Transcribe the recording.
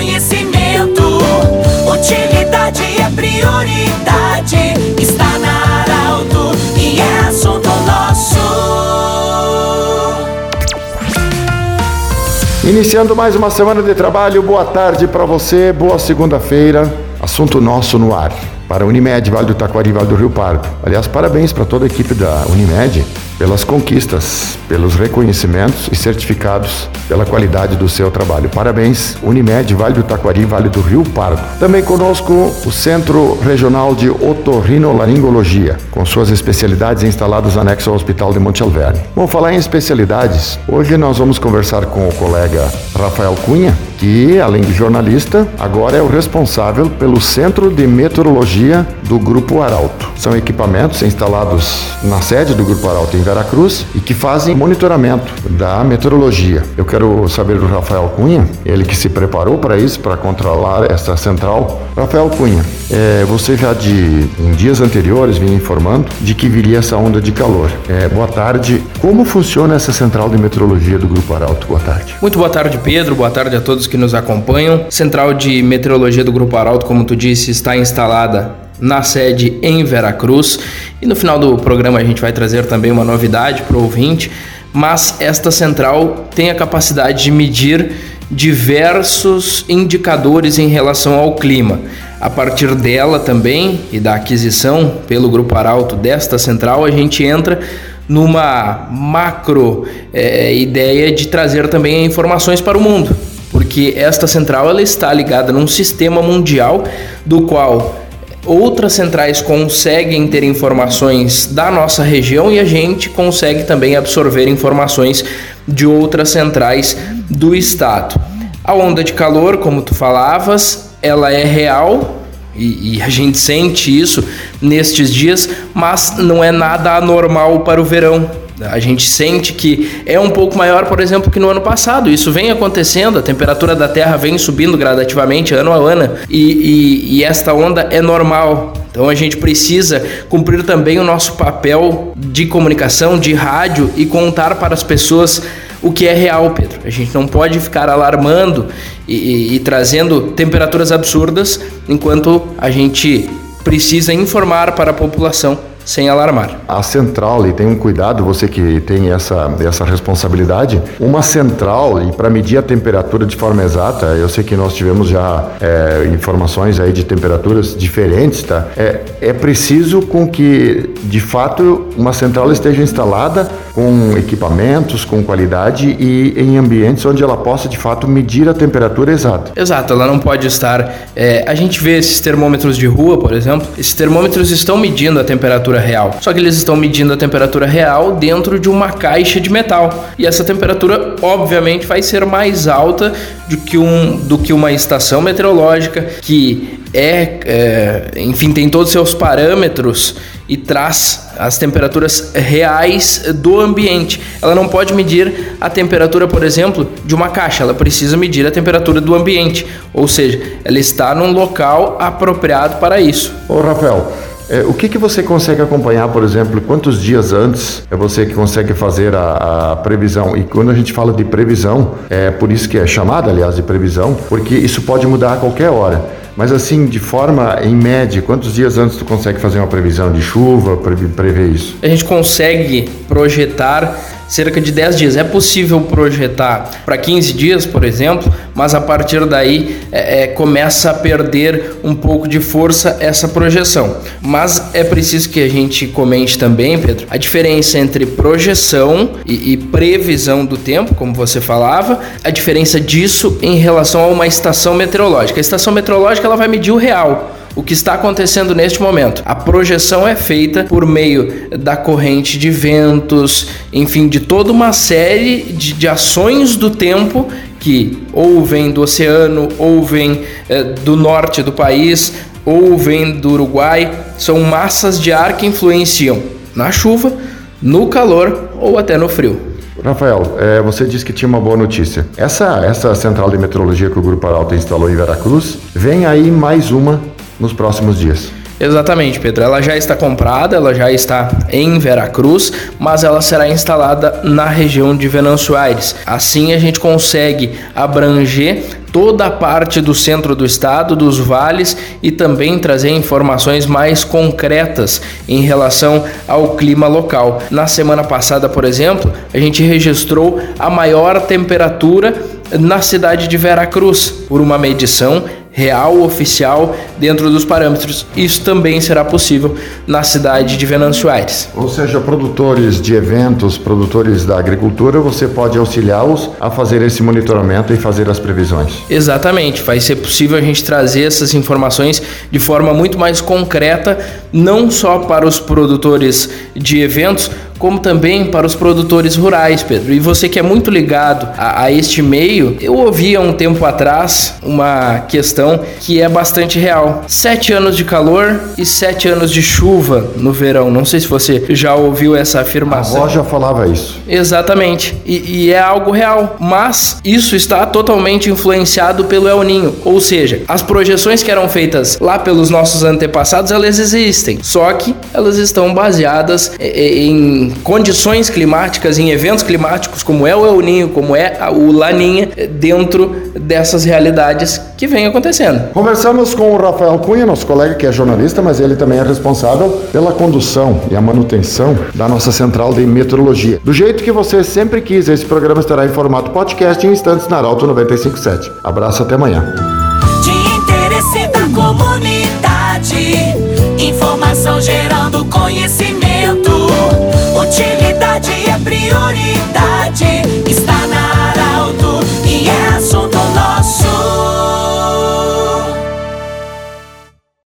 conhecimento. Utilidade é prioridade. Está na Arauto e é assunto nosso. Iniciando mais uma semana de trabalho, boa tarde para você, boa segunda-feira. Assunto nosso no ar. Para a Unimed, Vale do Taquari, Vale do Rio Pardo. Aliás, parabéns para toda a equipe da Unimed pelas conquistas, pelos reconhecimentos e certificados pela qualidade do seu trabalho. Parabéns, Unimed, Vale do Taquari, Vale do Rio Pardo. Também conosco o Centro Regional de Otorrinolaringologia, com suas especialidades instaladas anexo ao Hospital de Monte Alverne. Vamos falar em especialidades. Hoje nós vamos conversar com o colega Rafael Cunha, que, além de jornalista, agora é o responsável pelo Centro de Meteorologia do Grupo Arauto. São equipamentos instalados na sede do Grupo Arauto em Veracruz e que fazem monitoramento da meteorologia. Eu quero saber do Rafael Cunha, ele que se preparou para isso, para controlar essa central. Rafael Cunha, é, você já de em dias anteriores vinha informando de que viria essa onda de calor. É, boa tarde. Como funciona essa central de meteorologia do Grupo Arauto? Boa tarde. Muito boa tarde, Pedro. Boa tarde a todos que nos acompanham. Central de meteorologia do Grupo Arauto, como tu disse, está instalada na sede em Veracruz. E no final do programa a gente vai trazer também uma novidade para o ouvinte, mas esta central tem a capacidade de medir diversos indicadores em relação ao clima. A partir dela também e da aquisição pelo Grupo Arauto desta central, a gente entra numa macro é, ideia de trazer também informações para o mundo, porque esta central ela está ligada num sistema mundial do qual outras centrais conseguem ter informações da nossa região e a gente consegue também absorver informações de outras centrais do estado. A onda de calor, como tu falavas, ela é real e, e a gente sente isso nestes dias, mas não é nada anormal para o verão. A gente sente que é um pouco maior, por exemplo, que no ano passado. Isso vem acontecendo, a temperatura da Terra vem subindo gradativamente ano a ano e, e, e esta onda é normal. Então a gente precisa cumprir também o nosso papel de comunicação, de rádio e contar para as pessoas o que é real, Pedro. A gente não pode ficar alarmando e, e, e trazendo temperaturas absurdas enquanto a gente precisa informar para a população sem alarmar. A central, e tem um cuidado, você que tem essa, essa responsabilidade, uma central, e para medir a temperatura de forma exata, eu sei que nós tivemos já é, informações aí de temperaturas diferentes, tá? É, é preciso com que, de fato, uma central esteja instalada com equipamentos, com qualidade e em ambientes onde ela possa, de fato, medir a temperatura exata. Exato, ela não pode estar... É, a gente vê esses termômetros de rua, por exemplo, esses termômetros estão medindo a temperatura temperatura real. Só que eles estão medindo a temperatura real dentro de uma caixa de metal. E essa temperatura, obviamente, vai ser mais alta do que, um, do que uma estação meteorológica que é, é enfim, tem todos os seus parâmetros e traz as temperaturas reais do ambiente. Ela não pode medir a temperatura, por exemplo, de uma caixa, ela precisa medir a temperatura do ambiente, ou seja, ela está num local apropriado para isso. Ô Rafael, é, o que, que você consegue acompanhar, por exemplo, quantos dias antes é você que consegue fazer a, a, previsão? E quando a gente fala de previsão, é por isso que é chamada, aliás, de previsão, porque isso pode mudar a qualquer hora. Mas assim, de forma em média, quantos dias antes tu consegue fazer uma previsão de chuva, prever isso? A gente consegue projetar cerca de 10 dias. É possível projetar para 15 dias, por exemplo, mas a partir daí é, é, começa a perder um pouco de força essa projeção. Mas é preciso que a gente comente também, Pedro, a diferença entre projeção e, e previsão do tempo, como você falava, a diferença disso em relação a uma estação meteorológica. A estação meteorológica ela vai medir o real o que está acontecendo neste momento. A projeção é feita por meio da corrente de ventos, enfim, de toda uma série de, de ações do tempo que ou vem do oceano, ou vem é, do norte do país, ou vem do Uruguai. São massas de ar que influenciam na chuva, no calor ou até no frio. Rafael, é, você disse que tinha uma boa notícia. Essa, essa central de meteorologia que o Grupo Arauto instalou em Veracruz, vem aí mais uma nos próximos dias. Exatamente, Pedro. Ela já está comprada, ela já está em Veracruz, mas ela será instalada na região de Venâncio Aires. Assim a gente consegue abranger toda a parte do centro do estado, dos vales e também trazer informações mais concretas em relação ao clima local. Na semana passada, por exemplo, a gente registrou a maior temperatura na cidade de Veracruz por uma medição real oficial dentro dos parâmetros. Isso também será possível na cidade de Venâncio Aires. Ou seja, produtores de eventos, produtores da agricultura, você pode auxiliá-los a fazer esse monitoramento e fazer as previsões. Exatamente, vai ser possível a gente trazer essas informações de forma muito mais concreta, não só para os produtores de eventos, como também para os produtores rurais, Pedro. E você que é muito ligado a, a este meio, eu ouvi há um tempo atrás uma questão que é bastante real: sete anos de calor e sete anos de chuva no verão. Não sei se você já ouviu essa afirmação. A já falava isso. Exatamente. E, e é algo real. Mas isso está totalmente influenciado pelo El Ninho. Ou seja, as projeções que eram feitas lá pelos nossos antepassados, elas existem. Só que elas estão baseadas em condições climáticas, em eventos climáticos, como é o El Ninho, como é o Laninha, dentro dessas realidades que vem acontecendo. Conversamos com o Rafael Cunha, nosso colega que é jornalista, mas ele também é responsável pela condução e a manutenção da nossa central de meteorologia. Do jeito que você sempre quis, esse programa estará em formato podcast em instantes na Arauto 957. Abraço, até amanhã. De interesse da comunidade, informação gerando conhecimento. priori